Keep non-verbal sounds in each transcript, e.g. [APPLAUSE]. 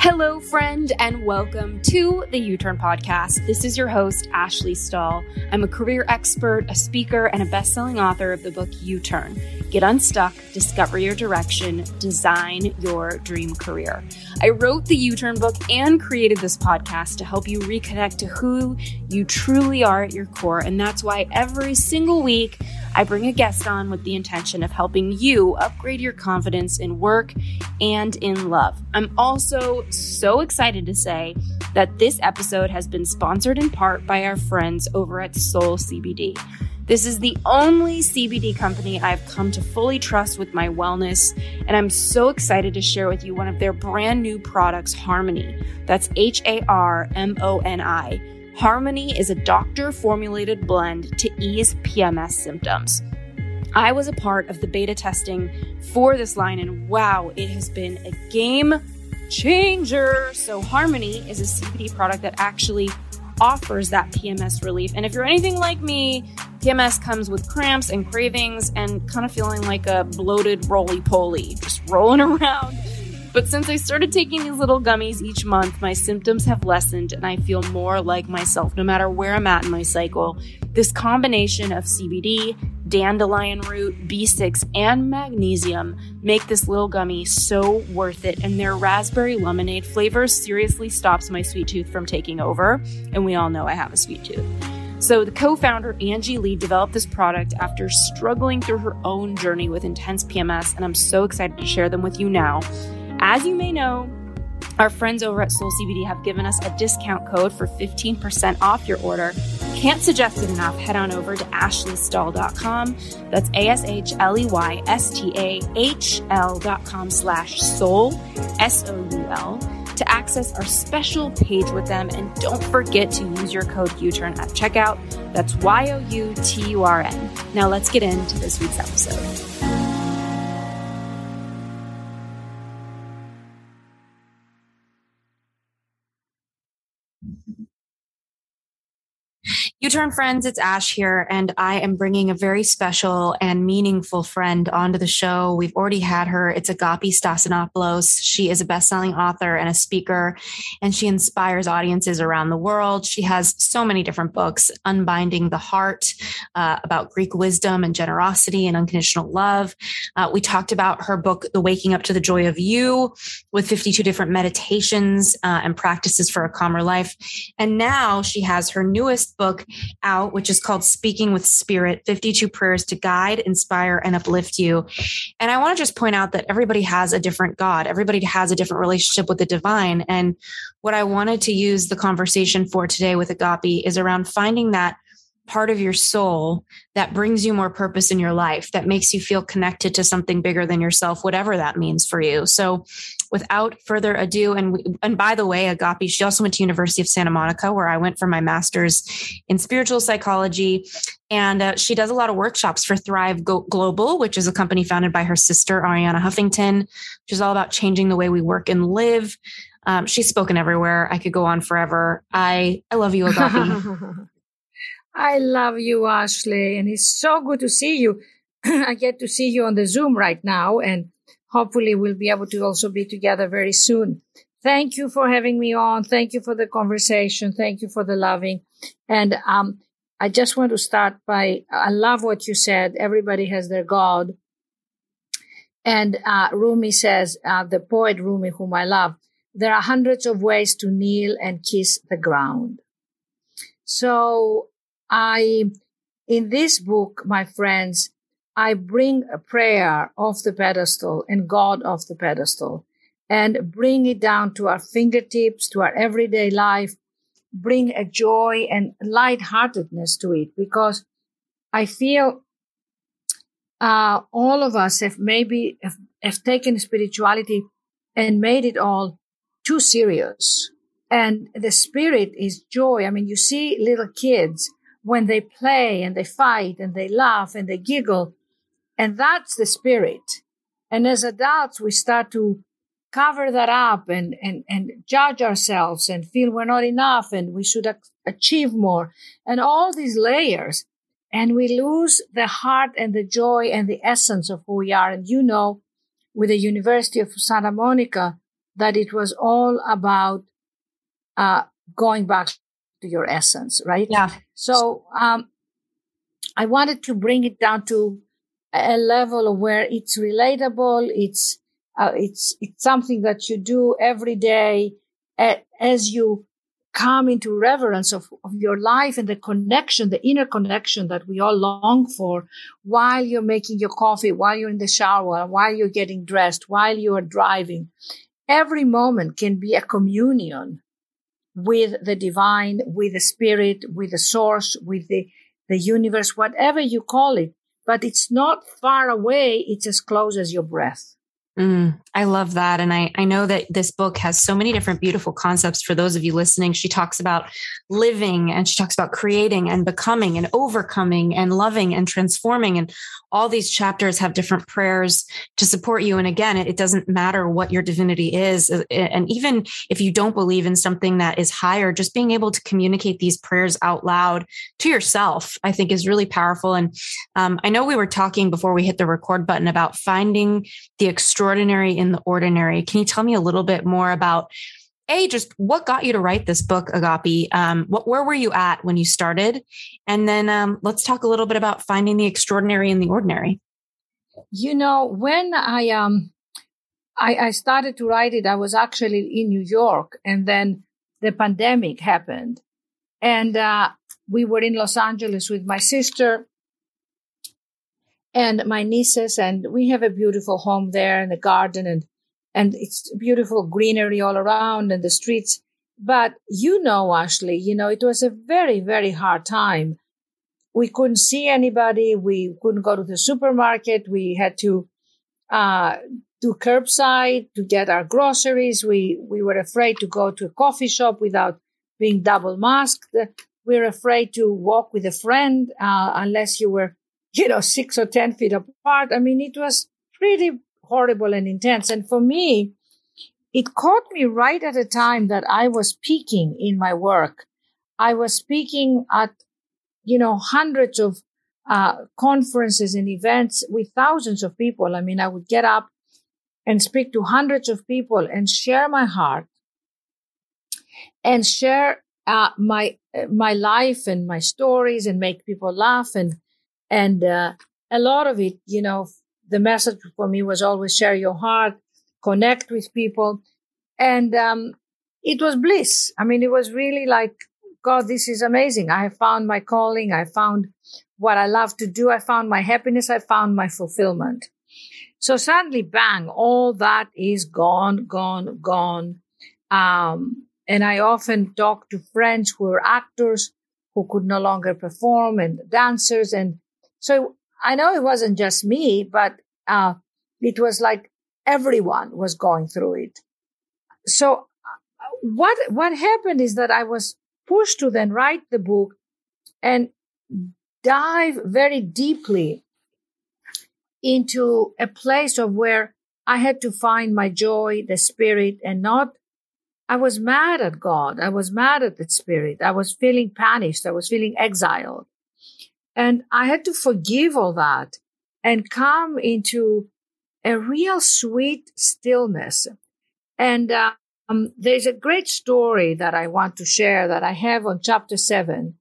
Hello, friend, and welcome to the You Turn Podcast. This is your host, Ashley Stahl. I'm a career expert, a speaker, and a best selling author of the book You Turn Get Unstuck, Discover Your Direction, Design Your Dream Career. I wrote the You Turn book and created this podcast to help you reconnect to who you truly are at your core. And that's why every single week, I bring a guest on with the intention of helping you upgrade your confidence in work and in love. I'm also so excited to say that this episode has been sponsored in part by our friends over at Soul CBD. This is the only CBD company I've come to fully trust with my wellness, and I'm so excited to share with you one of their brand new products, Harmony. That's H A R M O N I. Harmony is a doctor formulated blend to ease PMS symptoms. I was a part of the beta testing for this line, and wow, it has been a game changer. So, Harmony is a CBD product that actually offers that PMS relief. And if you're anything like me, PMS comes with cramps and cravings and kind of feeling like a bloated roly poly, just rolling [LAUGHS] around but since I started taking these little gummies each month, my symptoms have lessened and I feel more like myself no matter where I'm at in my cycle. This combination of CBD, dandelion root, B6, and magnesium make this little gummy so worth it. And their raspberry lemonade flavor seriously stops my sweet tooth from taking over. And we all know I have a sweet tooth. So, the co founder, Angie Lee, developed this product after struggling through her own journey with intense PMS, and I'm so excited to share them with you now. As you may know, our friends over at Soul CBD have given us a discount code for 15% off your order. Can't suggest it enough. Head on over to ashleystahl.com. That's A S H L E Y S T A H L.com slash soul, S O U L, to access our special page with them. And don't forget to use your code U-Turn at checkout. That's Y O U T U R N. Now let's get into this week's episode. U Turn Friends, it's Ash here, and I am bringing a very special and meaningful friend onto the show. We've already had her. It's Agapi Stassinopoulos. She is a best-selling author and a speaker, and she inspires audiences around the world. She has so many different books, Unbinding the Heart, uh, about Greek wisdom and generosity and unconditional love. Uh, we talked about her book, The Waking Up to the Joy of You, with 52 different meditations uh, and practices for a calmer life. And now she has her newest book out, which is called Speaking with Spirit 52 Prayers to Guide, Inspire, and Uplift You. And I want to just point out that everybody has a different God, everybody has a different relationship with the divine. And what I wanted to use the conversation for today with Agapi is around finding that part of your soul that brings you more purpose in your life, that makes you feel connected to something bigger than yourself, whatever that means for you. So, without further ado, and and by the way, Agapi, she also went to University of Santa Monica, where I went for my master's in spiritual psychology, and uh, she does a lot of workshops for Thrive Global, which is a company founded by her sister Arianna Huffington, which is all about changing the way we work and live. Um, she's spoken everywhere. I could go on forever. I I love you, Agapi. [LAUGHS] I love you, Ashley, and it's so good to see you. [CLEARS THROAT] I get to see you on the Zoom right now, and hopefully we'll be able to also be together very soon. Thank you for having me on. Thank you for the conversation. Thank you for the loving. And um, I just want to start by I love what you said. Everybody has their God. And uh, Rumi says, uh, the poet Rumi, whom I love, there are hundreds of ways to kneel and kiss the ground. So I, in this book, my friends, I bring a prayer off the pedestal and God off the pedestal and bring it down to our fingertips, to our everyday life, bring a joy and lightheartedness to it because I feel uh, all of us have maybe have, have taken spirituality and made it all too serious. And the spirit is joy. I mean, you see little kids when they play and they fight and they laugh and they giggle. And that's the spirit. And as adults, we start to cover that up and, and, and judge ourselves and feel we're not enough and we should achieve more and all these layers. And we lose the heart and the joy and the essence of who we are. And you know, with the University of Santa Monica, that it was all about uh, going back to your essence, right? Yeah. So um, I wanted to bring it down to a level where it's relatable. It's uh, it's it's something that you do every day as you come into reverence of, of your life and the connection, the inner connection that we all long for while you're making your coffee, while you're in the shower, while you're getting dressed, while you are driving. Every moment can be a communion with the divine, with the spirit, with the source, with the, the universe, whatever you call it. But it's not far away. It's as close as your breath. Mm, I love that. And I, I know that this book has so many different beautiful concepts for those of you listening. She talks about living and she talks about creating and becoming and overcoming and loving and transforming. And all these chapters have different prayers to support you. And again, it, it doesn't matter what your divinity is. And even if you don't believe in something that is higher, just being able to communicate these prayers out loud to yourself, I think is really powerful. And um, I know we were talking before we hit the record button about finding the extraordinary extraordinary in the ordinary. Can you tell me a little bit more about a just what got you to write this book Agapi? Um, what where were you at when you started? And then um, let's talk a little bit about finding the extraordinary in the ordinary. You know when i um I, I started to write it i was actually in new york and then the pandemic happened. And uh, we were in los angeles with my sister and my nieces, and we have a beautiful home there and a garden and and it's beautiful greenery all around and the streets. But you know, Ashley, you know, it was a very, very hard time. We couldn't see anybody. We couldn't go to the supermarket. We had to uh, do curbside to get our groceries. We we were afraid to go to a coffee shop without being double masked. We were afraid to walk with a friend uh, unless you were you know, six or 10 feet apart. I mean, it was pretty horrible and intense. And for me, it caught me right at a time that I was peaking in my work. I was speaking at, you know, hundreds of uh, conferences and events with thousands of people. I mean, I would get up and speak to hundreds of people and share my heart and share uh, my my life and my stories and make people laugh and and uh, a lot of it, you know, the message for me was always share your heart, connect with people. And um, it was bliss. I mean, it was really like, God, this is amazing. I found my calling. I found what I love to do. I found my happiness. I found my fulfillment. So suddenly, bang, all that is gone, gone, gone. Um, and I often talk to friends who are actors who could no longer perform and dancers and so I know it wasn't just me, but uh, it was like everyone was going through it. So what what happened is that I was pushed to then write the book and dive very deeply into a place of where I had to find my joy, the spirit, and not. I was mad at God. I was mad at the spirit. I was feeling punished. I was feeling exiled. And I had to forgive all that and come into a real sweet stillness. And um, there's a great story that I want to share that I have on chapter seven,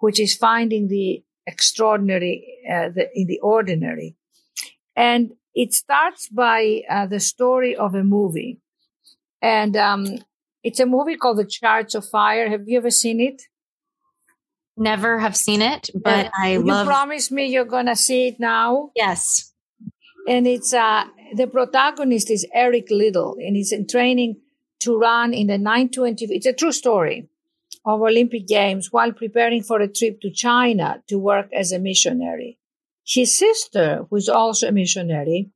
which is finding the extraordinary uh, the, in the ordinary. And it starts by uh, the story of a movie. And um, it's a movie called The Chariots of Fire. Have you ever seen it? Never have seen it, but I you love. You promise me you're gonna see it now. Yes. And it's uh the protagonist is Eric Liddell, and he's in training to run in the 920. It's a true story of Olympic Games while preparing for a trip to China to work as a missionary. His sister, who is also a missionary,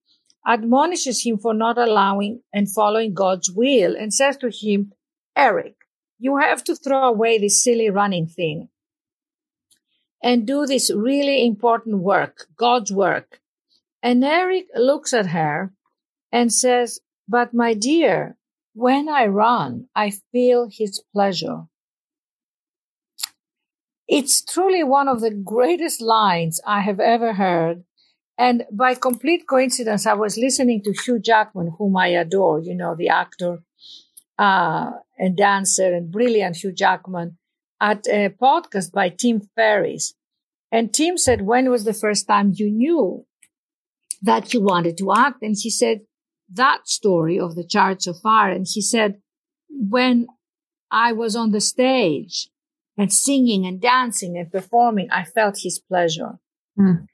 admonishes him for not allowing and following God's will and says to him, Eric, you have to throw away this silly running thing and do this really important work, God's work. And Eric looks at her and says, But my dear, when I run, I feel his pleasure. It's truly one of the greatest lines I have ever heard. And by complete coincidence, I was listening to Hugh Jackman, whom I adore, you know, the actor uh, and dancer and brilliant Hugh Jackman, at a podcast by Tim Ferriss. And Tim said, When was the first time you knew that you wanted to act? And he said, That story of the Chariots of Fire. And he said, When I was on the stage and singing and dancing and performing, I felt his pleasure. Mm.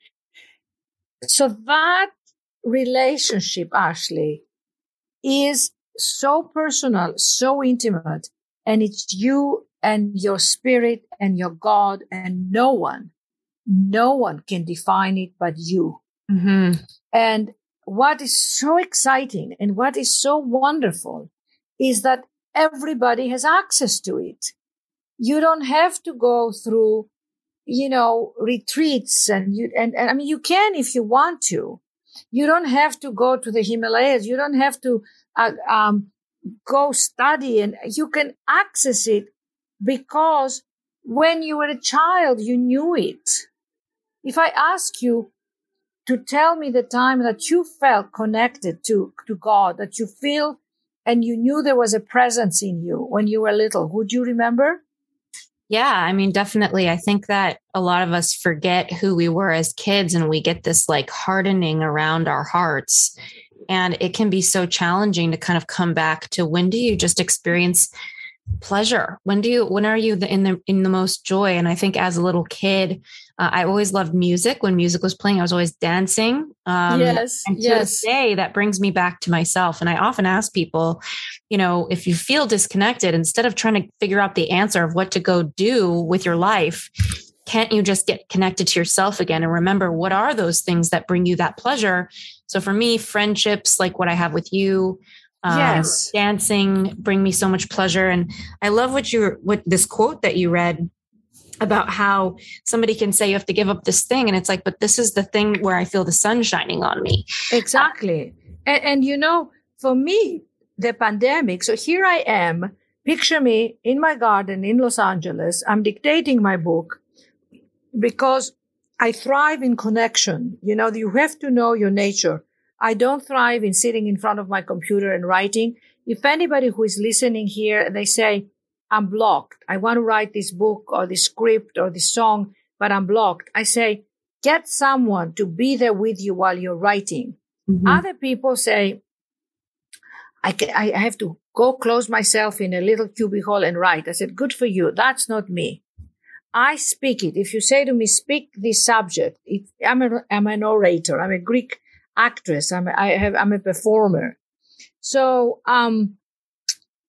So that relationship, Ashley, is so personal, so intimate, and it's you and your spirit and your God, and no one, no one can define it but you. Mm-hmm. And what is so exciting and what is so wonderful is that everybody has access to it. You don't have to go through, you know, retreats and you, and, and I mean, you can if you want to. You don't have to go to the Himalayas. You don't have to, uh, um, go study and you can access it because when you were a child, you knew it. If I ask you to tell me the time that you felt connected to, to God, that you feel and you knew there was a presence in you when you were little, would you remember? Yeah, I mean, definitely. I think that a lot of us forget who we were as kids and we get this like hardening around our hearts. And it can be so challenging to kind of come back to when do you just experience pleasure. When do you when are you in the in the most joy? And i think as a little kid uh, i always loved music. When music was playing i was always dancing um yes and to yes. this day that brings me back to myself. And i often ask people you know if you feel disconnected instead of trying to figure out the answer of what to go do with your life can't you just get connected to yourself again and remember what are those things that bring you that pleasure? So for me friendships like what i have with you um, yes. dancing bring me so much pleasure. And i love what you what this quote that you read about how somebody can say you have to give up this thing. And it's like but this is the thing where i feel the sun shining on me. Exactly. And, and you know for me the pandemic so here i am picture me in my garden in los angeles. I'm dictating my book because i thrive in connection. You know you have to know your nature I don't thrive in sitting in front of my computer and writing. If anybody who is listening here, they say, I'm blocked. I want to write this book or this script or this song, but I'm blocked. I say, get someone to be there with you while you're writing. Mm-hmm. Other people say, I, can, I have to go close myself in a little cubicle and write. I said, good for you. That's not me. I speak it. If you say to me, speak this subject, it, I'm, a, I'm an orator. I'm a Greek actress. I'm I have I'm a performer. So um,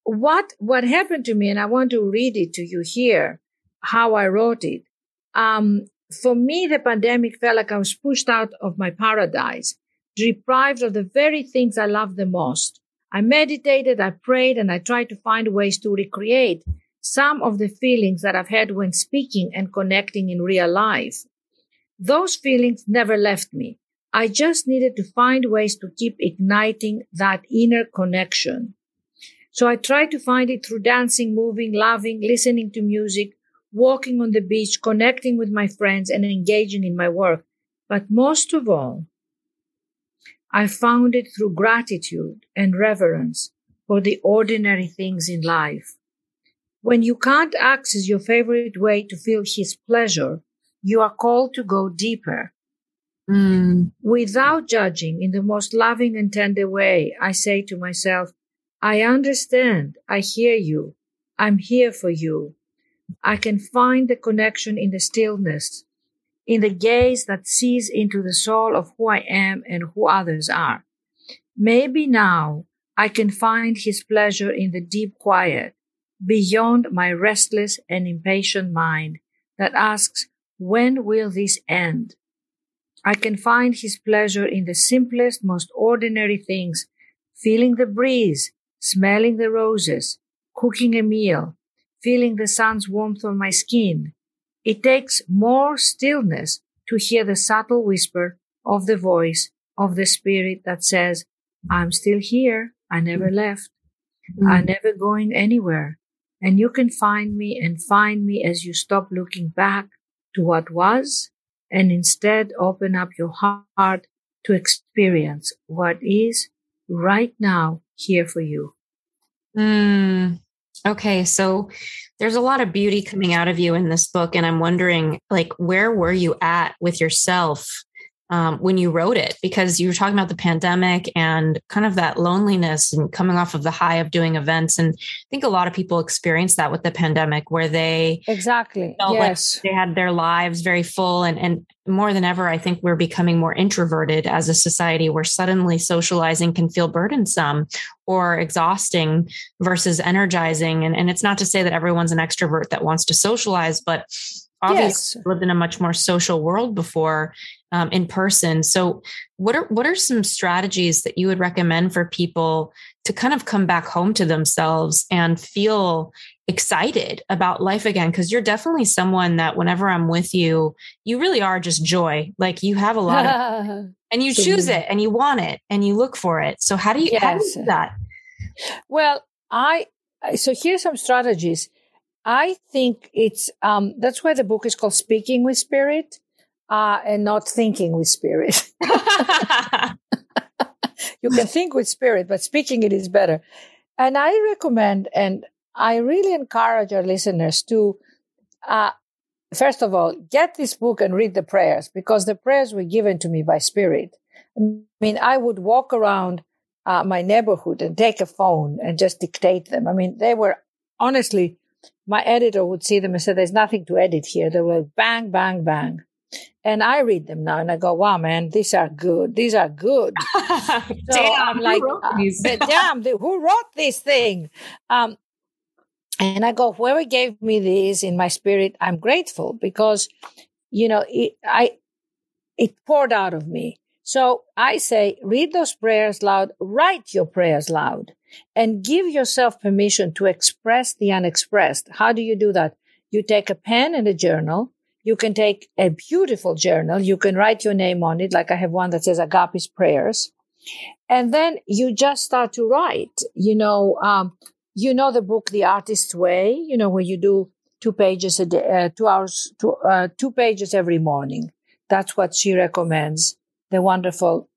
what what happened to me, and I want to read it to you here, how I wrote it. Um, for me, the pandemic felt like I was pushed out of my paradise, deprived of the very things I love the most. I meditated, I prayed, and I tried to find ways to recreate some of the feelings that I've had when speaking and connecting in real life. Those feelings never left me. I just needed to find ways to keep igniting that inner connection. So I tried to find it through dancing, moving, loving, listening to music, walking on the beach, connecting with my friends, and engaging in my work. But most of all, I found it through gratitude and reverence for the ordinary things in life. When you can't access your favorite way to feel His pleasure, you are called to go deeper Mm. Without judging in the most loving and tender way, I say to myself, I understand. I hear you. I'm here for you. I can find the connection in the stillness, in the gaze that sees into the soul of who I am and who others are. Maybe now I can find his pleasure in the deep quiet beyond my restless and impatient mind that asks, when will this end? I can find his pleasure in the simplest, most ordinary things, feeling the breeze, smelling the roses, cooking a meal, feeling the sun's warmth on my skin. It takes more stillness to hear the subtle whisper of the voice of the spirit that says, I'm still here. I never left. Mm. I'm never going anywhere. And you can find me and find me as you stop looking back to what was and instead open up your heart to experience what is right now here for you. Mm, okay, so there's a lot of beauty coming out of you in this book, and I'm wondering, like, where were you at with yourself um, when you wrote it because you were talking about the pandemic and kind of that loneliness and coming off of the high of doing events. And i think a lot of people experienced that with the pandemic where they exactly. yes. Like they had their lives very full. And and more than ever i think we're becoming more introverted as a society. Where suddenly socializing can feel burdensome or exhausting versus energizing. And, and it's not to say that everyone's an extrovert that wants to socialize but obviously yes. lived in a much more social world before um, in person. So, what are what are some strategies that you would recommend for people to kind of come back home to themselves and feel excited about life again? Because you're definitely someone that whenever I'm with you, you really are just joy. Like you have a lot of, [LAUGHS] and you choose it, and you want it, and you look for it. So, how do you, yes. how do, you do that? Well, I so here's some strategies. I think it's um, that's why the book is called Speaking with Spirit uh, and not thinking with spirit. [LAUGHS] [LAUGHS] you can think with spirit, but speaking it is better. And I recommend and I really encourage our listeners to, uh, first of all, get this book and read the prayers because the prayers were given to me by spirit. I mean, I would walk around uh, my neighborhood and take a phone and just dictate them. I mean, they were honestly, my editor would see them and say, there's nothing to edit here. They were bang, bang, bang. And I read them now and I go, wow, man, these are good. These are good. [LAUGHS] so damn, I'm like, uh, damn, who wrote this thing? Um, and I go, whoever gave me this in my spirit, I'm grateful because, you know, it, I, it poured out of me. So I say, read those prayers loud, write your prayers loud, and give yourself permission to express the unexpressed. How do you do that? You take a pen and a journal you can take a beautiful journal. You can write your name on it. Like I have one that says Agapi's prayers. And then you just start to write, you know, um, you know, the book, The Artist's Way, you know, where you do two pages a day, uh, two hours, two, uh, two pages every morning. That's what she recommends. The wonderful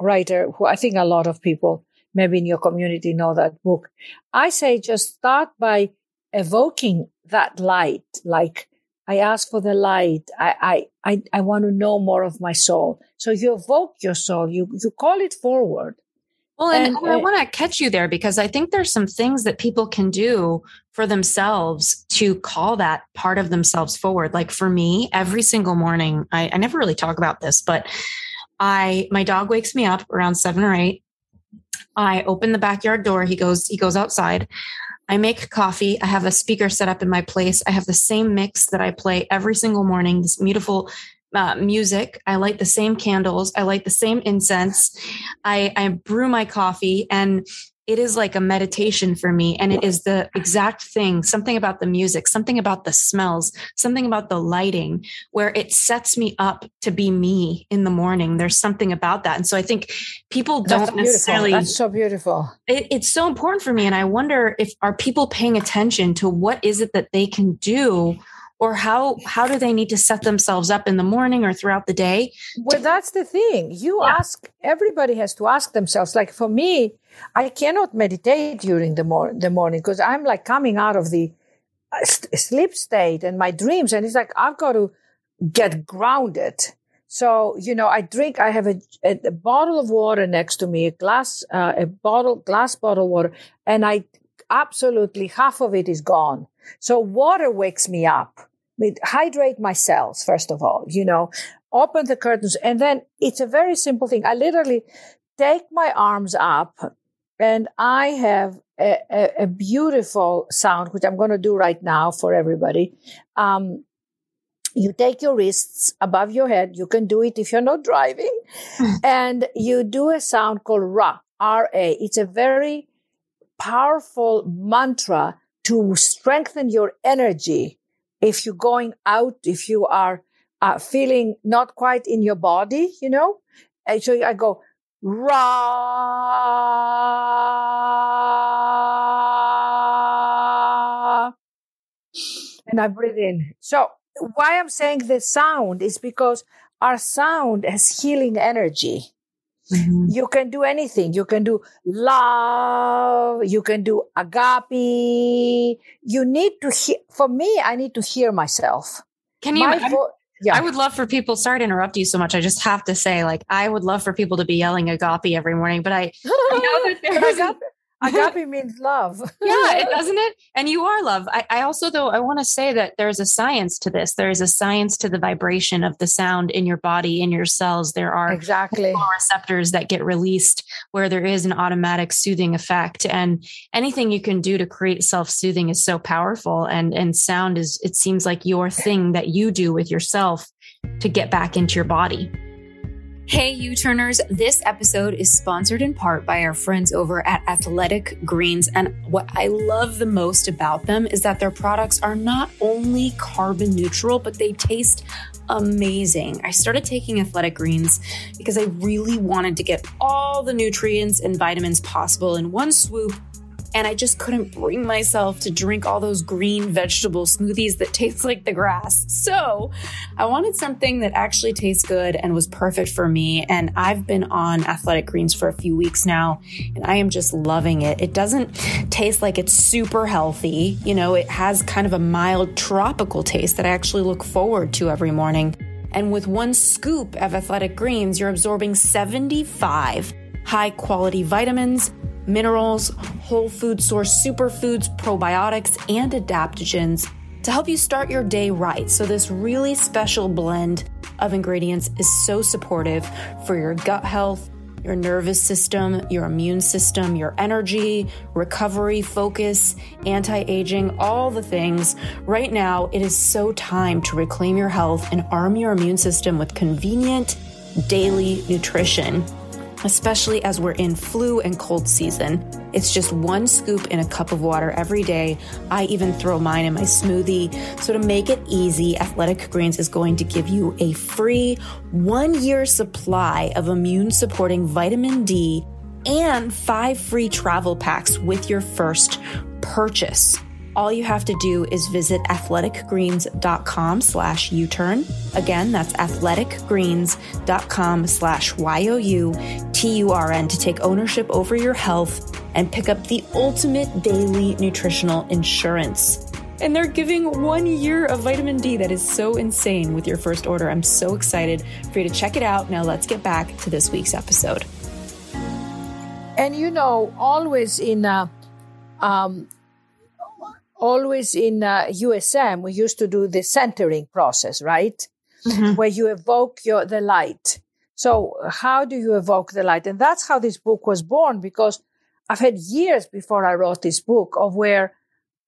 writer who I think a lot of people maybe in your community know that book. I say just start by evoking that light, like I ask for the light. I, I, I, I want to know more of my soul. So you evoke your soul. You, you call it forward. Well, and, and I uh, want to catch you there because I think there's some things that people can do for themselves to call that part of themselves forward. Like for me, every single morning, I, I never really talk about this, but I, my dog wakes me up around seven or eight. I open the backyard door. He goes, he goes outside. I make coffee. I have a speaker set up in my place. I have the same mix that I play every single morning, this beautiful uh, music. I light the same candles. I light the same incense. I, I brew my coffee. And it is like a meditation for me and it is the exact thing something about the music something about the smells something about the lighting where it sets me up to be me in the morning. There's something about that. And so i think people don't that's necessarily that's so beautiful. It, it's so important for me and i wonder if are people paying attention to what is it that they can do or how how do they need to set themselves up in the morning or throughout the day well that's the thing. You yeah. ask everybody has to ask themselves like for me i cannot meditate during the, mor- the morning because i'm like coming out of the uh, sleep state and my dreams and it's like i've got to get grounded. So you know i drink i have a, a, a bottle of water next to me a glass uh, a bottle glass bottle water and i absolutely half of it is gone. So water wakes me up hydrate my cells, first of all, you know, open the curtains. And then it's a very simple thing. I literally take my arms up and I have a, a, a beautiful sound, which I'm going to do right now for everybody. Um, you take your wrists above your head. You can do it if you're not driving. [LAUGHS] and you do a sound called Ra, R-A. It's a very powerful mantra to strengthen your energy if you're going out, if you are uh, feeling not quite in your body, you know, and so I go, ra, and I breathe in. So why I'm saying the sound is because our sound has healing energy. Mm-hmm. You can do anything. You can do love. You can do agape. You need to hear, for me, I need to hear myself. Can you, My vo- yeah. I would love for people, sorry to interrupt you so much. I just have to say, like, I would love for people to be yelling agape every morning, but I, I know that [LAUGHS] there's, Agape [LAUGHS] means love. yeah, [LAUGHS] it doesn't it? And you are love. I, I also though I want to say that there's a science to this. There is a science to the vibration of the sound in your body, in your cells. There are exactly receptors that get released where there is an automatic soothing effect. And anything you can do to create self-soothing is so powerful. And and sound is it seems like your thing that you do with yourself to get back into your body. Hey, U Turners. This episode is sponsored in part by our friends over at Athletic Greens. And what I love the most about them is that their products are not only carbon neutral, but they taste amazing. I started taking Athletic Greens because I really wanted to get all the nutrients and vitamins possible in one swoop and I just couldn't bring myself to drink all those green vegetable smoothies that taste like the grass. So I wanted something that actually tastes good and was perfect for me. And I've been on Athletic Greens for a few weeks now, and I am just loving it. It doesn't taste like it's super healthy. You know, it has kind of a mild tropical taste that I actually look forward to every morning. And with one scoop of Athletic Greens, you're absorbing 75 high quality vitamins minerals, whole food source superfoods, probiotics, and adaptogens to help you start your day right. So, this really special blend of ingredients is so supportive for your gut health, your nervous system, your immune system, your energy, recovery, focus, anti aging, all the things. Right now, it is so time to reclaim your health and arm your immune system with convenient daily nutrition especially as we're in flu and cold season. It's just one scoop in a cup of water every day. I even throw mine in my smoothie. So, to make it easy, Athletic Greens is going to give you a free one year supply of immune supporting vitamin D and five free travel packs with your first purchase all you have to do is visit athleticgreens.com slash U-turn. Again, that's athleticgreens.com slash Y-O-U-T-U-R-N to take ownership over your health and pick up the ultimate daily nutritional insurance. And they're giving one year of vitamin D. That is so insane with your first order. I'm so excited for you to check it out. Now let's get back to this week's episode. And you know, always in uh, um, always in uh, USM, we used to do the centering process, right? Mm-hmm. Where you evoke your, the light. So how do you evoke the light? And that's how this book was born because I've had years before I wrote this book of where,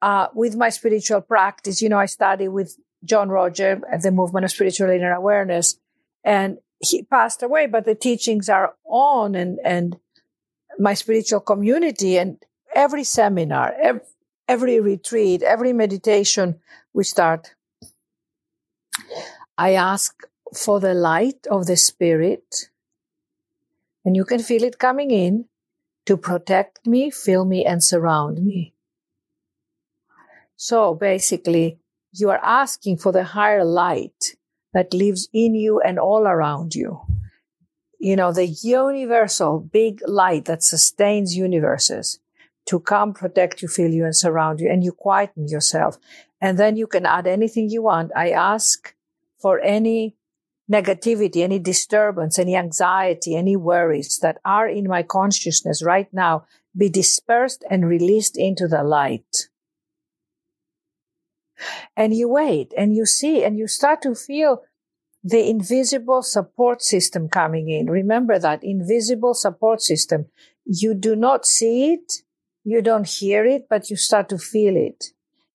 uh, with my spiritual practice, you know, I studied with John-Roger at the movement of spiritual inner awareness and he passed away, but the teachings are on and, and my spiritual community and every seminar, every, every retreat, every meditation we start, I ask for the light of the spirit, and you can feel it coming in to protect me, fill me, and surround me. So basically, you are asking for the higher light that lives in you and all around you. You know, the universal big light that sustains universes to come protect you, feel you, and surround you, and you quieten yourself. And then you can add anything you want. I ask for any negativity, any disturbance, any anxiety, any worries that are in my consciousness right now be dispersed and released into the light. And you wait and you see and you start to feel the invisible support system coming in. Remember that invisible support system. You do not see it you don't hear it, but you start to feel it.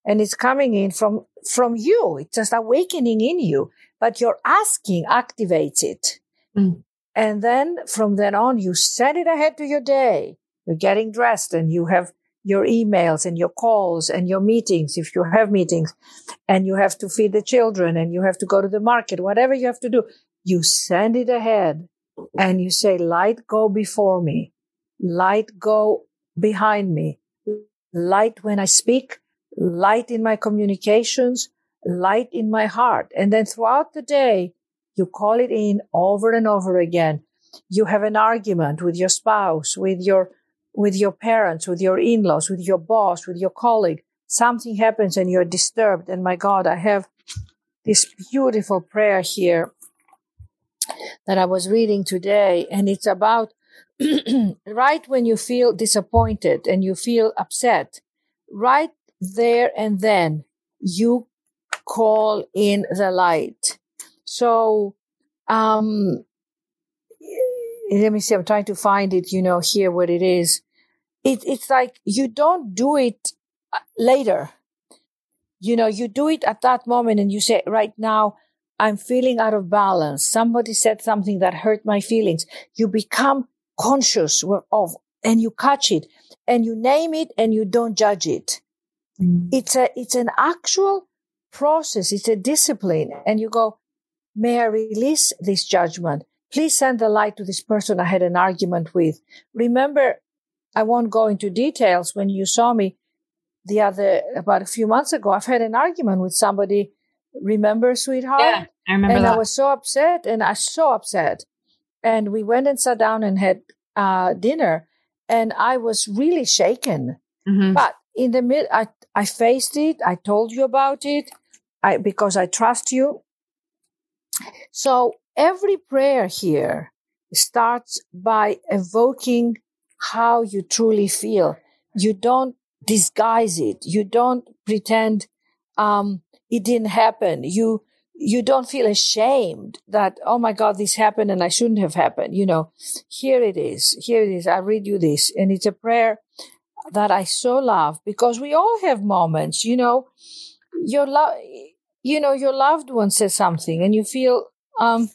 And it's coming in from, from you. It's just awakening in you, but your asking activates it. Mm. And then from then on, you send it ahead to your day. You're getting dressed and you have your emails and your calls and your meetings, if you have meetings, and you have to feed the children and you have to go to the market, whatever you have to do, you send it ahead and you say, light go before me, light go behind me, light when I speak, light in my communications, light in my heart. And then throughout the day, you call it in over and over again. You have an argument with your spouse, with your, with your parents, with your in-laws, with your boss, with your colleague. Something happens and you're disturbed. And my God, I have this beautiful prayer here that I was reading today. And it's about [CLEARS THROAT] right when you feel disappointed and you feel upset, right there and then you call in the light. So, um, let me see. I'm trying to find it, you know, here what it is. It, it's like you don't do it uh, later. You know, you do it at that moment and you say, right now, I'm feeling out of balance. Somebody said something that hurt my feelings. You become conscious of and you catch it and you name it and you don't judge it. Mm. It's a, it's an actual process. It's a discipline. And you go, may I release this judgment? Please send the light to this person I had an argument with. Remember, I won't go into details. When you saw me the other, about a few months ago, I've had an argument with somebody. Remember, sweetheart? Yeah, I remember And that. I was so upset and I was so upset. And we went and sat down and had uh, dinner and I was really shaken. Mm-hmm. But in the mid, I, I faced it. I told you about it. I, because I trust you. So every prayer here starts by evoking how you truly feel. You don't disguise it. You don't pretend, um, it didn't happen. You, you don't feel ashamed that, oh my God, this happened and I shouldn't have happened. You know, here it is. Here it is. I read you this. And it's a prayer that I so love because we all have moments, you know, your love, you know, your loved one says something and you feel, um,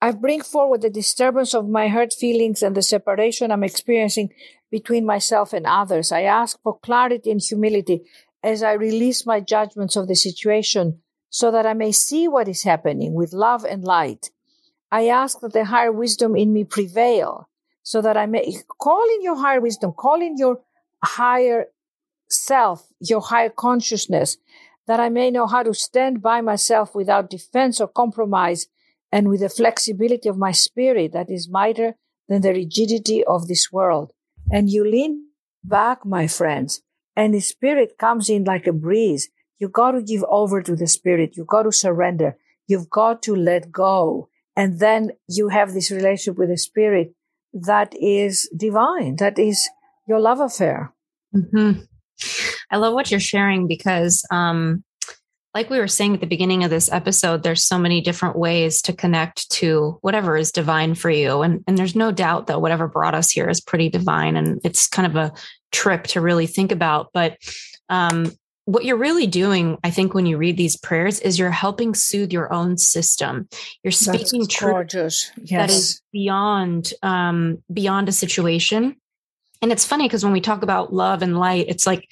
I bring forward the disturbance of my hurt feelings and the separation I'm experiencing between myself and others. I ask for clarity and humility as I release my judgments of the situation so that I may see what is happening with love and light. I ask that the higher wisdom in me prevail so that I may call in your higher wisdom, call in your higher self, your higher consciousness, that I may know how to stand by myself without defense or compromise and with the flexibility of my spirit that is mightier than the rigidity of this world. And you lean back, my friends, and the spirit comes in like a breeze. You got to give over to the spirit. You got to surrender. You've got to let go. And then you have this relationship with the spirit that is divine. That is your love affair. Mm-hmm. I love what you're sharing because, um, like we were saying at the beginning of this episode, there's so many different ways to connect to whatever is divine for you. And, and there's no doubt that whatever brought us here is pretty divine. And it's kind of a trip to really think about. But um, what you're really doing, I think, when you read these prayers is you're helping soothe your own system. You're speaking truth yes. that is beyond um, beyond a situation. And it's funny because when we talk about love and light, it's like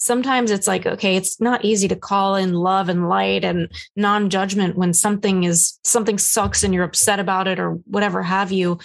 sometimes it's like okay it's not easy to call in love and light and non-judgment when something is something sucks and you're upset about it or whatever have you.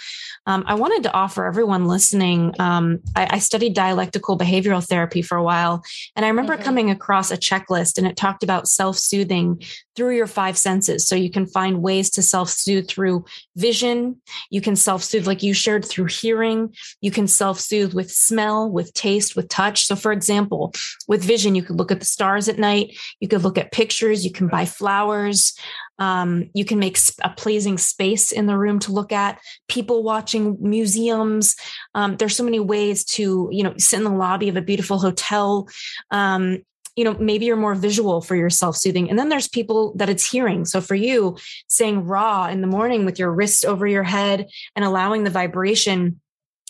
Um, i wanted to offer everyone listening um, I, I, studied dialectical behavioral therapy for a while and i remember mm-hmm. coming across a checklist and it talked about self-soothing through your five senses. So you can find ways to self-soothe through vision. You can self-soothe like you shared through hearing. You can self-soothe with smell with taste with touch. So for example with vision, you could look at the stars at night. You could look at pictures. You can buy flowers. Um, you can make a pleasing space in the room to look at. People watching museums. Um, there's so many ways to, you know, sit in the lobby of a beautiful hotel. Um, you know, maybe you're more visual for your self soothing. And then there's people that it's hearing. So for you, saying Ra in the morning with your wrist over your head and allowing the vibration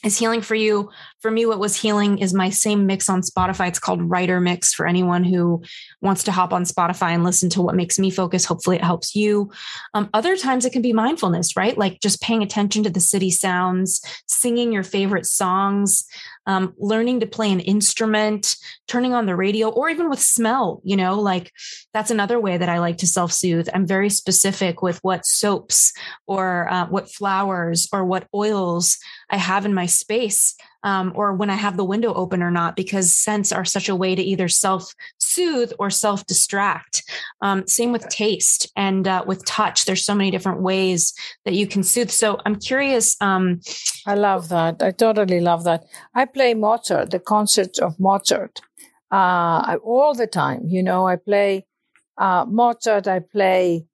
is healing for you. For me, what was healing is my same mix on Spotify. It's called Writer Mix for anyone who wants to hop on Spotify and listen to what makes me focus. Hopefully, it helps you. Um, other times, it can be mindfulness, right? Like just paying attention to the city sounds, singing your favorite songs, um, learning to play an instrument, turning on the radio, or even with smell. You know, like that's another way that I like to self soothe. I'm very specific with what soaps or uh, what flowers or what oils I have in my space um, or when I have the window open or not, because scents are such a way to either self soothe or self distract. Um, same with taste and uh, with touch. There's so many different ways that you can soothe. So I'm curious. Um, I love that. I totally love that. I play Mozart, the concerts of Mozart, uh, all the time. You know, I play uh, Mozart, I play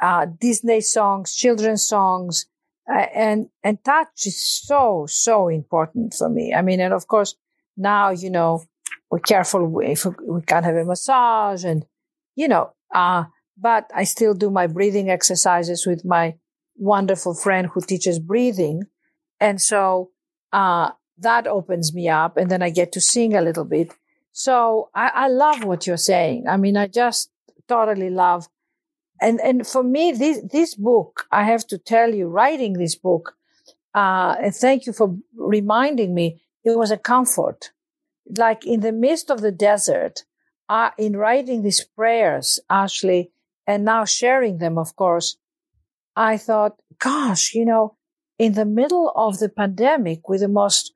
uh, Disney songs, children's songs, uh, and and touch is so so important for me. I mean, and of course now you know we're careful if we can't have a massage, and you know, uh, but I still do my breathing exercises with my wonderful friend who teaches breathing, and so uh, that opens me up, and then I get to sing a little bit. So I, I love what you're saying. I mean, I just totally love and and for me this this book i have to tell you writing this book uh, and thank you for reminding me it was a comfort. Like in the midst of the desert uh, in writing these prayers ashley and now sharing them of course i thought gosh you know in the middle of the pandemic with the most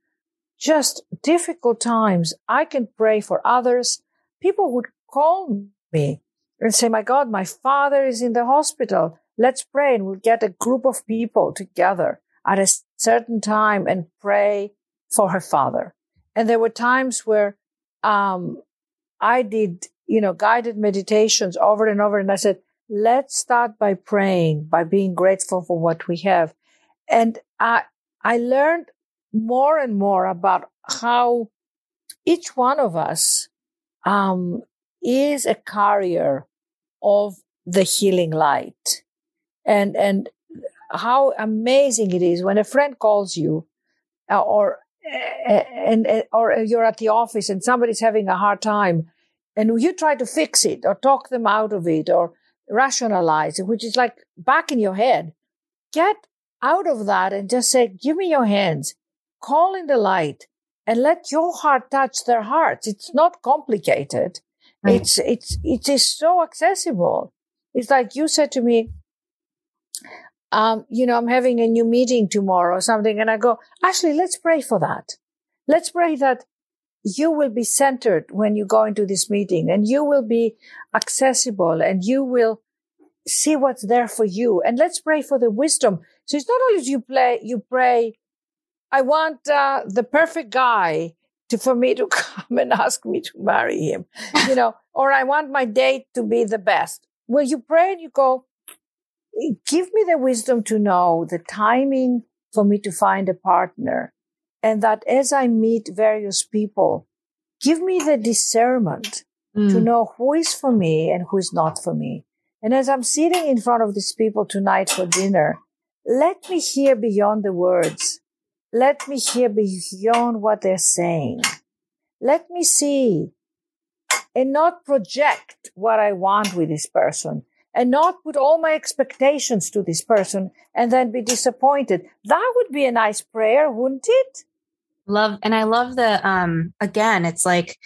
just difficult times i can pray for others. People would call me and say, my God, my father is in the hospital. Let's pray. And we'll get a group of people together at a certain time and pray for her father. And there were times where, um, I did, you know, guided meditations over and over. And I said, let's start by praying, by being grateful for what we have. And I, I learned more and more about how each one of us, um, is a carrier of the healing light. And, and how amazing it is when a friend calls you uh, or, uh, and, uh, or you're at the office and somebody's having a hard time and you try to fix it or talk them out of it or rationalize it, which is like back in your head. Get out of that and just say, give me your hands, call in the light and let your heart touch their hearts. It's not complicated. Right. It's, it's, it is so accessible. It's like you said to me, um, you know, I'm having a new meeting tomorrow or something. And I go, Ashley, let's pray for that. Let's pray that you will be centered when you go into this meeting and you will be accessible and you will see what's there for you. And let's pray for the wisdom. So it's not only you play, you pray, I want uh, the perfect guy to, for me to [LAUGHS] come and ask me to marry him, you know, or I want my date to be the best. Well, you pray and you go, give me the wisdom to know the timing for me to find a partner. And that as I meet various people, give me the discernment mm. to know who is for me and who is not for me. And as I'm sitting in front of these people tonight for dinner, let me hear beyond the words let me hear beyond what they're saying. Let me see and not project what I want with this person and not put all my expectations to this person and then be disappointed. That would be a nice prayer, wouldn't it? Love. And I love the, um, again, it's like,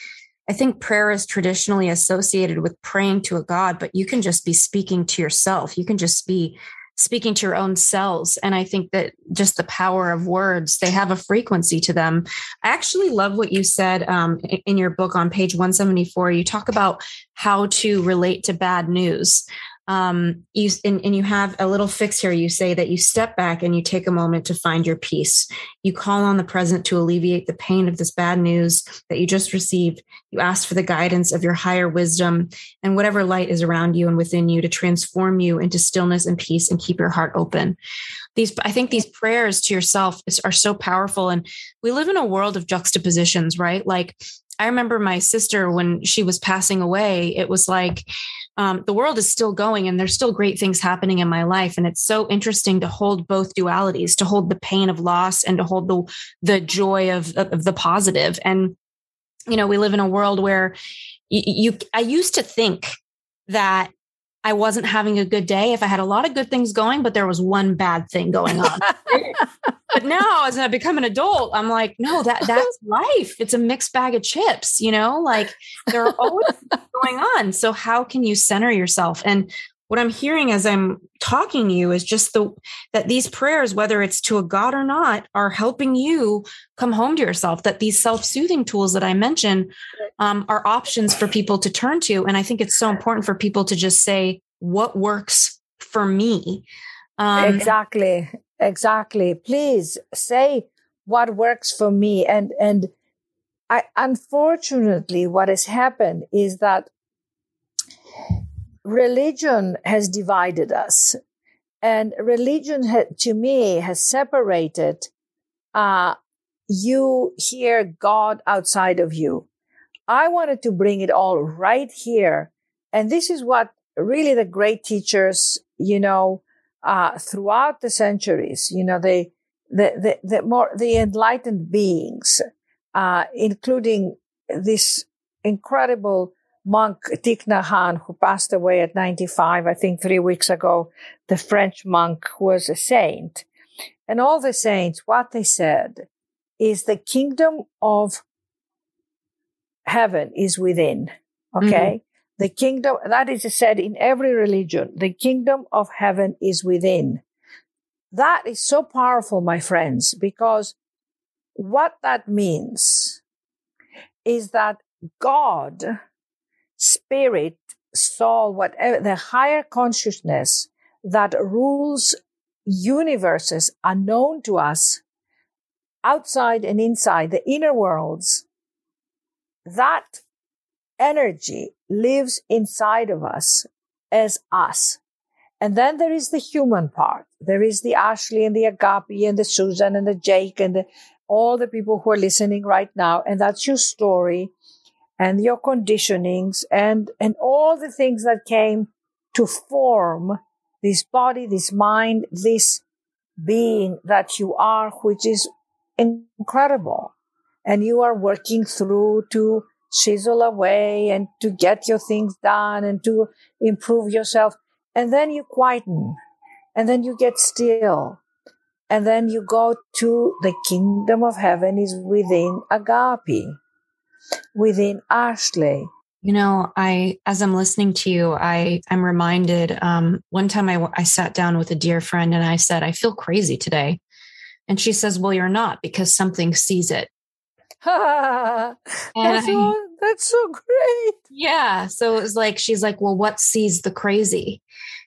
I think prayer is traditionally associated with praying to a God, but you can just be speaking to yourself. You can just be speaking to your own cells. And I think that just the power of words, they have a frequency to them. I actually love what you said um, in your book on page 174. You talk about how to relate to bad news um, you and, and you have a little fix here. You say that you step back and you take a moment to find your peace. You call on the present to alleviate the pain of this bad news that you just received. You ask for the guidance of your higher wisdom and whatever light is around you and within you to transform you into stillness and peace and keep your heart open. These, I think these prayers to yourself are so powerful. And we live in a world of juxtapositions, right? Like I remember my sister when she was passing away, it was like, um, the world is still going and there's still great things happening in my life. And it's so interesting to hold both dualities to hold the pain of loss and to hold the the joy of, of the positive. And you know we live in a world where you, you i used to think that I wasn't having a good day if I had a lot of good things going, but there was one bad thing going on. [LAUGHS] but now, as I become an adult, I'm like, no, that that's life. It's a mixed bag of chips, you know, like there are always going on. So how can you center yourself? And what I'm hearing as I'm talking to you is just the that these prayers, whether it's to a God or not, are helping you come home to yourself. That these self-soothing tools that I mentioned um, are options for people to turn to, and I think it's so important for people to just say what works for me. Um, exactly, exactly. Please say what works for me, and and I unfortunately, what has happened is that religion has divided us. And religion, ha- to me, has separated uh, you here, God outside of you. I wanted to bring it all right here. And this is what really the great teachers, you know, uh, throughout the centuries, you know, they, the, the, the more, the enlightened beings, uh, including this incredible monk Thich Nhat Hanh, who passed away at 95, I think three weeks ago, the French monk who was a saint. And all the saints, what they said is the kingdom of heaven is within. Okay. Mm-hmm. The kingdom, that is said in every religion, the kingdom of heaven is within. That is so powerful, my friends, because what that means is that God spirit, soul, whatever, the higher consciousness that rules universes unknown to us, outside and inside, the inner worlds, that energy lives inside of us as us. And then there is the human part. There is the Ashley and the Agapi and the Susan and the Jake and the, all the people who are listening right now. And that's your story and your conditionings and, and all the things that came to form this body, this mind, this being that you are, which is incredible. And you are working through to chisel away and to get your things done and to improve yourself. And then you quieten and then you get still. And then you go to the kingdom of heaven is within Agapi within Ashley? You know, I as I'm listening to you, I I'm reminded. Um, one time I I sat down with a dear friend and I said, I feel crazy today, and she says, Well, you're not because something sees it. [LAUGHS] that's, I, that's so great. Yeah. So it was like she's like, Well, what sees the crazy?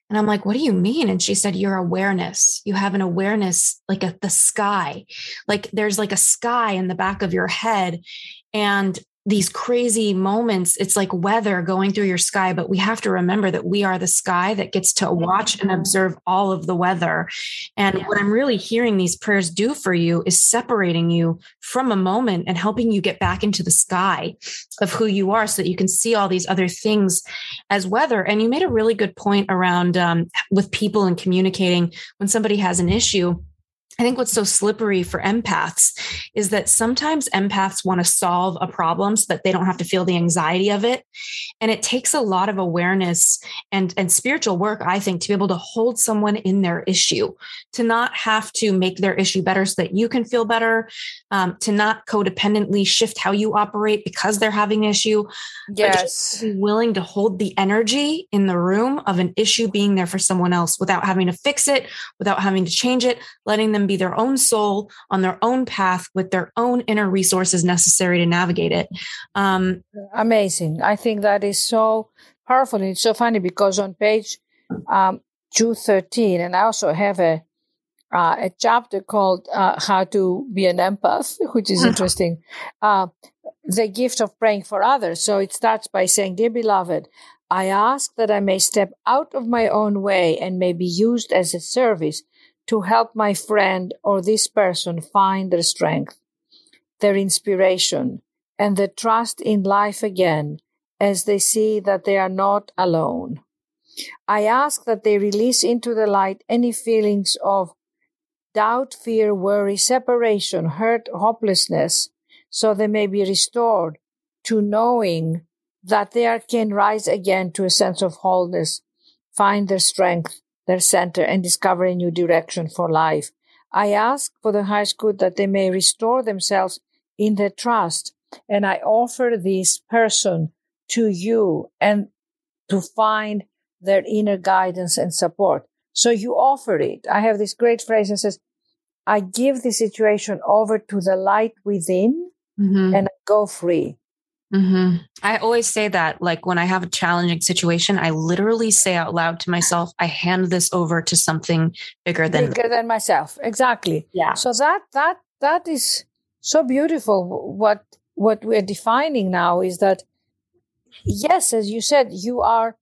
And I'm like, what do you mean? And she said, your awareness. You have an awareness like a, the sky. Like there's like a sky in the back of your head. And these crazy moments it's like weather going through your sky but we have to remember that we are the sky that gets to watch and observe all of the weather. And yeah. what i'm really hearing these prayers do for you is separating you from a moment and helping you get back into the sky of who you are so that you can see all these other things as weather. And you made a really good point around um, with people and communicating when somebody has an issue I think what's so slippery for empaths is that sometimes empaths want to solve a problem so that they don't have to feel the anxiety of it. And it takes a lot of awareness and, and spiritual work, I think, to be able to hold someone in their issue, to not have to make their issue better so that you can feel better, um, to not codependently shift how you operate because they're having an issue. Yes. Be willing to hold the energy in the room of an issue being there for someone else without having to fix it, without having to change it, letting them be their own soul on their own path with their own inner resources necessary to navigate it. Um, Amazing. I think that is so powerful. And it's so funny because on page um, 213, and I also have a uh, a chapter called uh, How to Be an Empath, which is [LAUGHS] interesting. Uh, the gift of praying for others. So it starts by saying, Dear beloved, I ask that I may step out of my own way and may be used as a service to help my friend or this person find their strength, their inspiration, and their trust in life again as they see that they are not alone. I ask that they release into the light any feelings of doubt, fear, worry, separation, hurt, hopelessness, so they may be restored to knowing that they are, can rise again to a sense of wholeness, find their strength, their center and discover a new direction for life. I ask for the highest good that they may restore themselves in their trust. And I offer this person to you and to find their inner guidance and support. So you offer it. I have this great phrase that says, I give the situation over to the light within mm-hmm. and go free. Mm-hmm. I always say that, like when I have a challenging situation, I literally say out loud to myself, "I hand this over to something bigger than bigger than myself." Exactly. Yeah. So that that that is so beautiful. What what we're defining now is that, yes, as you said, you are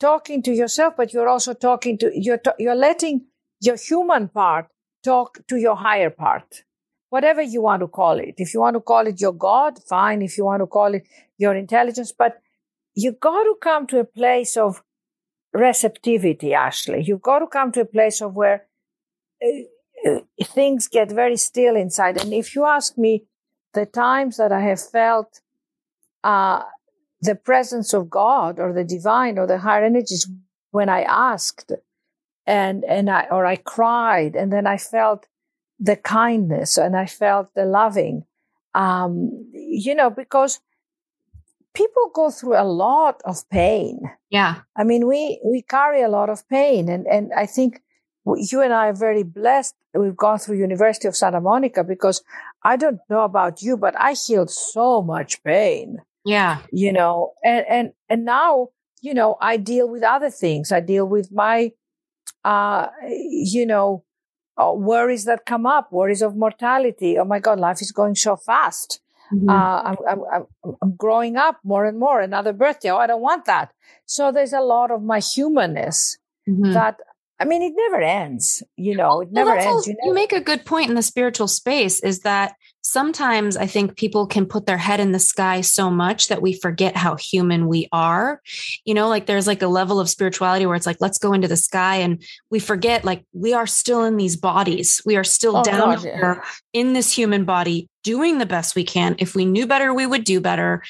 talking to yourself, but you're also talking to you're you're letting your human part talk to your higher part whatever you want to call it. If you want to call it your God, fine. If you want to call it your intelligence, but you got to come to a place of receptivity, Ashley. You've got to come to a place of where uh, uh, things get very still inside. And if you ask me, the times that I have felt uh, the presence of God or the divine or the higher energies when I asked and and I or I cried and then I felt the kindness and I felt the loving. Um, you know, because people go through a lot of pain. Yeah. I mean, we, we carry a lot of pain and, and I think you and I are very blessed. We've gone through University of Santa Monica because I don't know about you, but I healed so much pain. Yeah. You know, and, and, and now, you know, I deal with other things. I deal with my, uh, you know, uh, worries that come up, worries of mortality. Oh my God, life is going so fast. Mm-hmm. Uh, I'm, I'm, I'm, growing up more and more. Another birthday. Oh, I don't want that. So there's a lot of my humanness mm-hmm. that I mean, it never ends. You know, it never well, ends. You, never... you make a good point in the spiritual space. Is that sometimes I think people can put their head in the sky so much that we forget how human we are. You know, like there's like a level of spirituality where it's like, let's go into the sky and we forget like we are still in these bodies. We are still oh, down God, here yeah. in this human body doing the best we can. If we knew better, we would do better.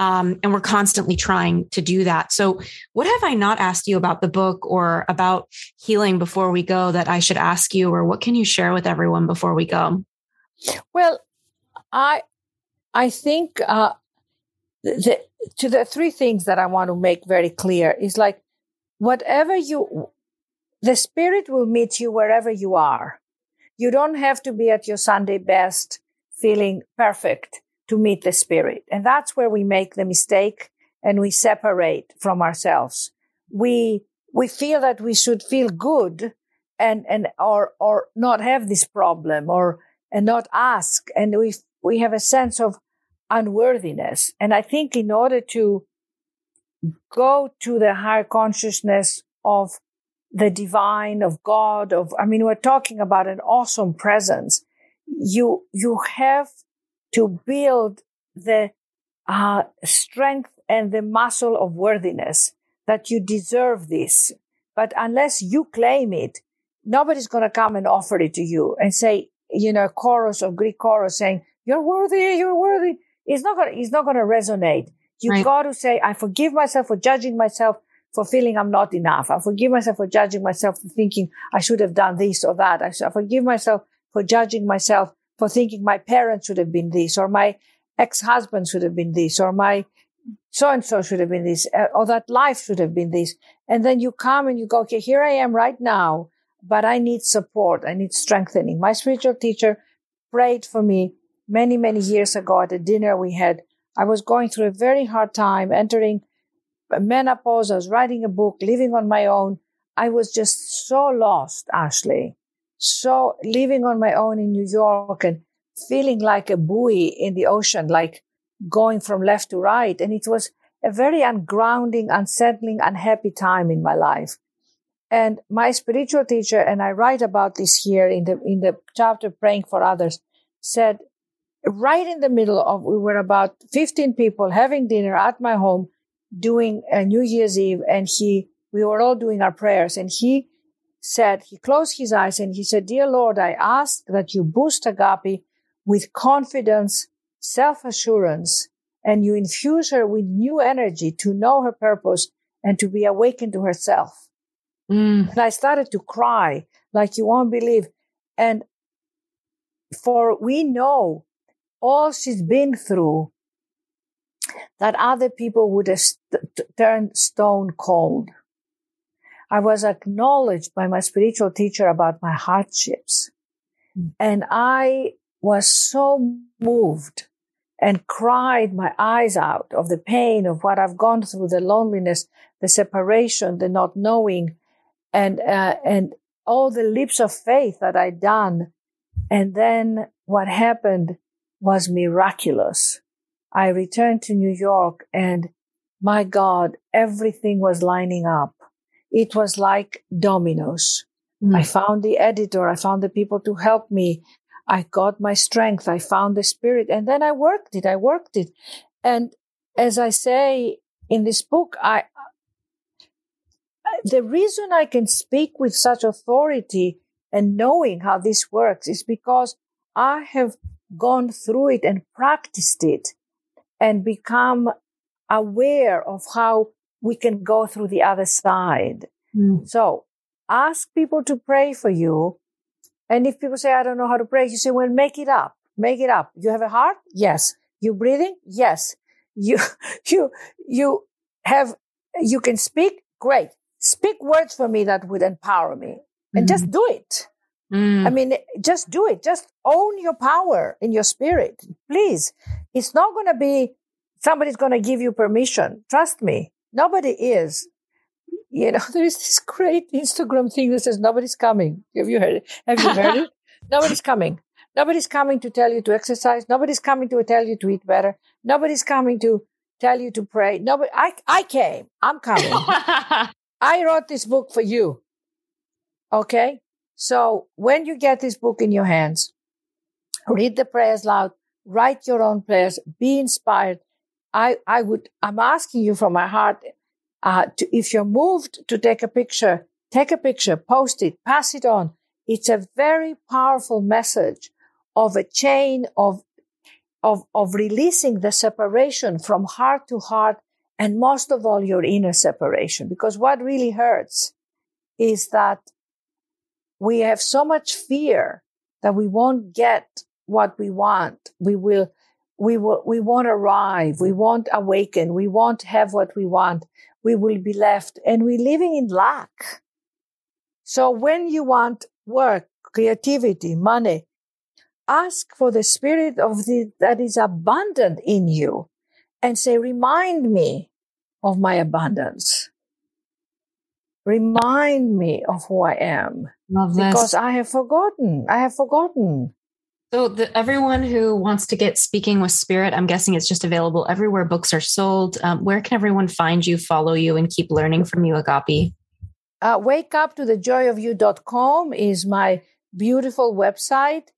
Um, and we're constantly trying to do that. So, what have I not asked you about the book or about healing before we go that I should ask you, or what can you share with everyone before we go? Well, I I think uh, the, to the three things that I want to make very clear is like whatever you, the spirit will meet you wherever you are. You don't have to be at your Sunday best, feeling perfect to meet the spirit, and that's where we make the mistake and we separate from ourselves. We we feel that we should feel good and and or or not have this problem or and not ask and we we have a sense of unworthiness. And I think in order to go to the higher consciousness of the divine, of God, of, I mean, we're talking about an awesome presence. You, you have to build the uh, strength and the muscle of worthiness that you deserve this. But unless you claim it, nobody's going to come and offer it to you and say, you know, a chorus of Greek chorus saying, you're worthy, you're worthy. It's not gonna, it's not gonna resonate. You right. got to say, I forgive myself for judging myself for feeling I'm not enough. I forgive myself for judging myself for thinking I should have done this or that. I, I forgive myself for judging myself for thinking my parents should have been this or my ex-husband should have been this or my so and so should have been this uh, or that life should have been this. And then you come and you go, okay, here I am right now, but I need support. I need strengthening. My spiritual teacher prayed for me many, many years ago at a dinner we had. I was going through a very hard time, entering menopause. I was writing a book, living on my own. I was just so lost, Ashley. So living on my own in New York and feeling like a buoy in the ocean, like going from left to right. And it was a very ungrounding, unsettling, unhappy time in my life. And my spiritual teacher, and I write about this here in the, in the chapter Praying for Others, said, right in the middle of, we were about 15 people having dinner at my home doing a New Year's Eve and he, we were all doing our prayers and he said, he closed his eyes and he said, Dear Lord, I ask that you boost Agapi with confidence, self-assurance, and you infuse her with new energy to know her purpose and to be awakened to herself. Mm. And I started to cry like you won't believe. And for we know all she's been through that other people would have st- turned stone cold. I was acknowledged by my spiritual teacher about my hardships. Mm. And I was so moved and cried my eyes out of the pain of what I've gone through, the loneliness, the separation, the not knowing, and, uh, and all the leaps of faith that I'd done. And then what happened was miraculous. I returned to New York and my God, everything was lining up. It was like dominoes. Mm. I found the editor. I found the people to help me. I got my strength. I found the spirit and then I worked it. I worked it. And as I say in this book, I, the reason I can speak with such authority and knowing how this works is because I have gone through it and practiced it and become aware of how we can go through the other side. Mm. So ask people to pray for you. And if people say, I don't know how to pray, you say, well, make it up. Make it up. You have a heart? Yes. You breathing? Yes. You, [LAUGHS] you, you have, you can speak? Great. Speak words for me that would empower me and mm. just do it. Mm. I mean, just do it. Just own your power in your spirit. Please. It's not going to be somebody's going to give you permission. Trust me. Nobody is. You know, [LAUGHS] there is this great Instagram thing that says nobody's coming. Have you heard it? Have you heard it? [LAUGHS] Nobody's coming. Nobody's coming to tell you to exercise. Nobody's coming to tell you to eat better. Nobody's coming to tell you to pray. Nobody, I, I came. I'm coming. [LAUGHS] I wrote this book for you. Okay. So when you get this book in your hands, read the prayers loud, write your own prayers, be inspired. I, I would, I'm asking you from my heart, uh, to, if you're moved to take a picture, take a picture, post it, pass it on. It's a very powerful message of a chain of, of, of releasing the separation from heart to heart and most of all your inner separation. Because what really hurts is that we have so much fear that we won't get what we want. We will we will, we won't arrive. We won't awaken. We won't have what we want. We will be left and we're living in lack. So when you want work, creativity, money, ask for the spirit of the, that is abundant in you and say, remind me of my abundance. Remind me of who I am. Because I have forgotten. I have forgotten. So, the, everyone who wants to get Speaking with Spirit, I'm guessing it's just available everywhere books are sold. Um, where can everyone find you, follow you, and keep learning from you, Agapi? Uh, wake up to the joy of you.com is my beautiful website.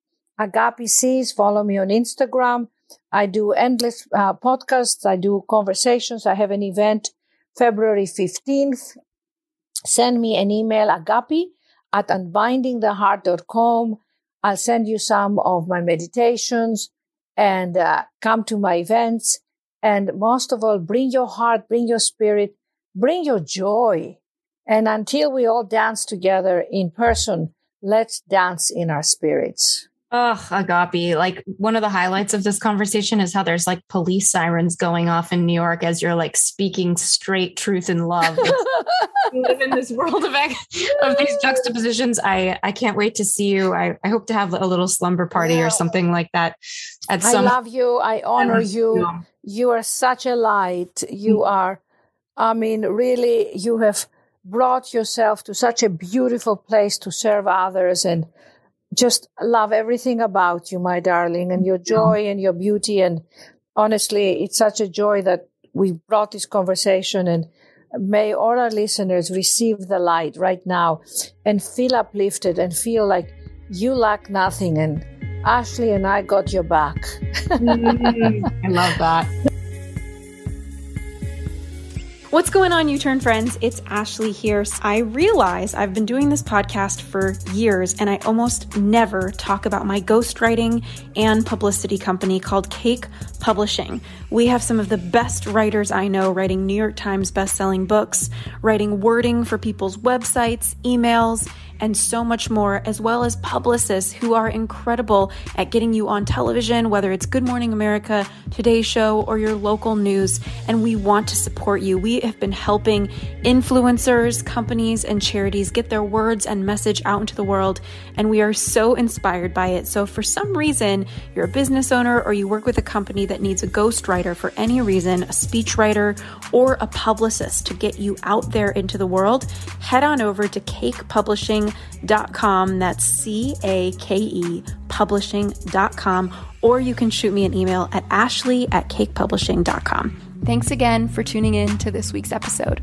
Agapi sees, follow me on Instagram. I do endless uh, podcasts. I do conversations. I have an event February 15th. Send me an email, agapi at unbindingtheheart.com I'll send you some of my meditations and uh, come to my events. And most of all, bring your heart, bring your spirit, bring your joy. And until we all dance together in person, let's dance in our spirits. Oh, Agapi. Like one of the highlights of this conversation is how there's like police sirens going off in New York as you're like speaking straight truth and love. [LAUGHS] live in this world of, of these juxtapositions. I, I can't wait to see you. I, I hope to have a little slumber party yeah. or something like that. At some- I love you. I honor you. You are such a light. You mm-hmm. are, I mean, really, you have brought yourself to such a beautiful place to serve others and just love everything about you, my darling, and your joy and your beauty. And honestly, it's such a joy that we brought this conversation and may all our listeners receive the light right now and feel uplifted and feel like you lack nothing. And Ashley and I got your back. mm, I love that. [LAUGHS] What's going on, You Turn friends? It's Ashley here. I realize I've been doing this podcast for years and I almost never talk about my ghostwriting and publicity company called Cake Publishing. We have some of the best writers I know writing New York Times best-selling books, writing wording for people's websites, emails, and so much more, as well as publicists who are incredible at getting you on television, whether it's Good Morning America, Today's Show, or your local news. And we want to support you. We have been helping influencers, companies, and charities get their words and message out into the world. And we are so inspired by it. So, for some reason, you're a business owner or you work with a company that needs a ghostwriter for any reason, a speechwriter, or a publicist to get you out there into the world, head on over to Cake Publishing publishing.com. That's C A K E publishing.com. Or you can shoot me an email at ashley at cakepublishing.com. Thanks again for tuning in to this week's episode.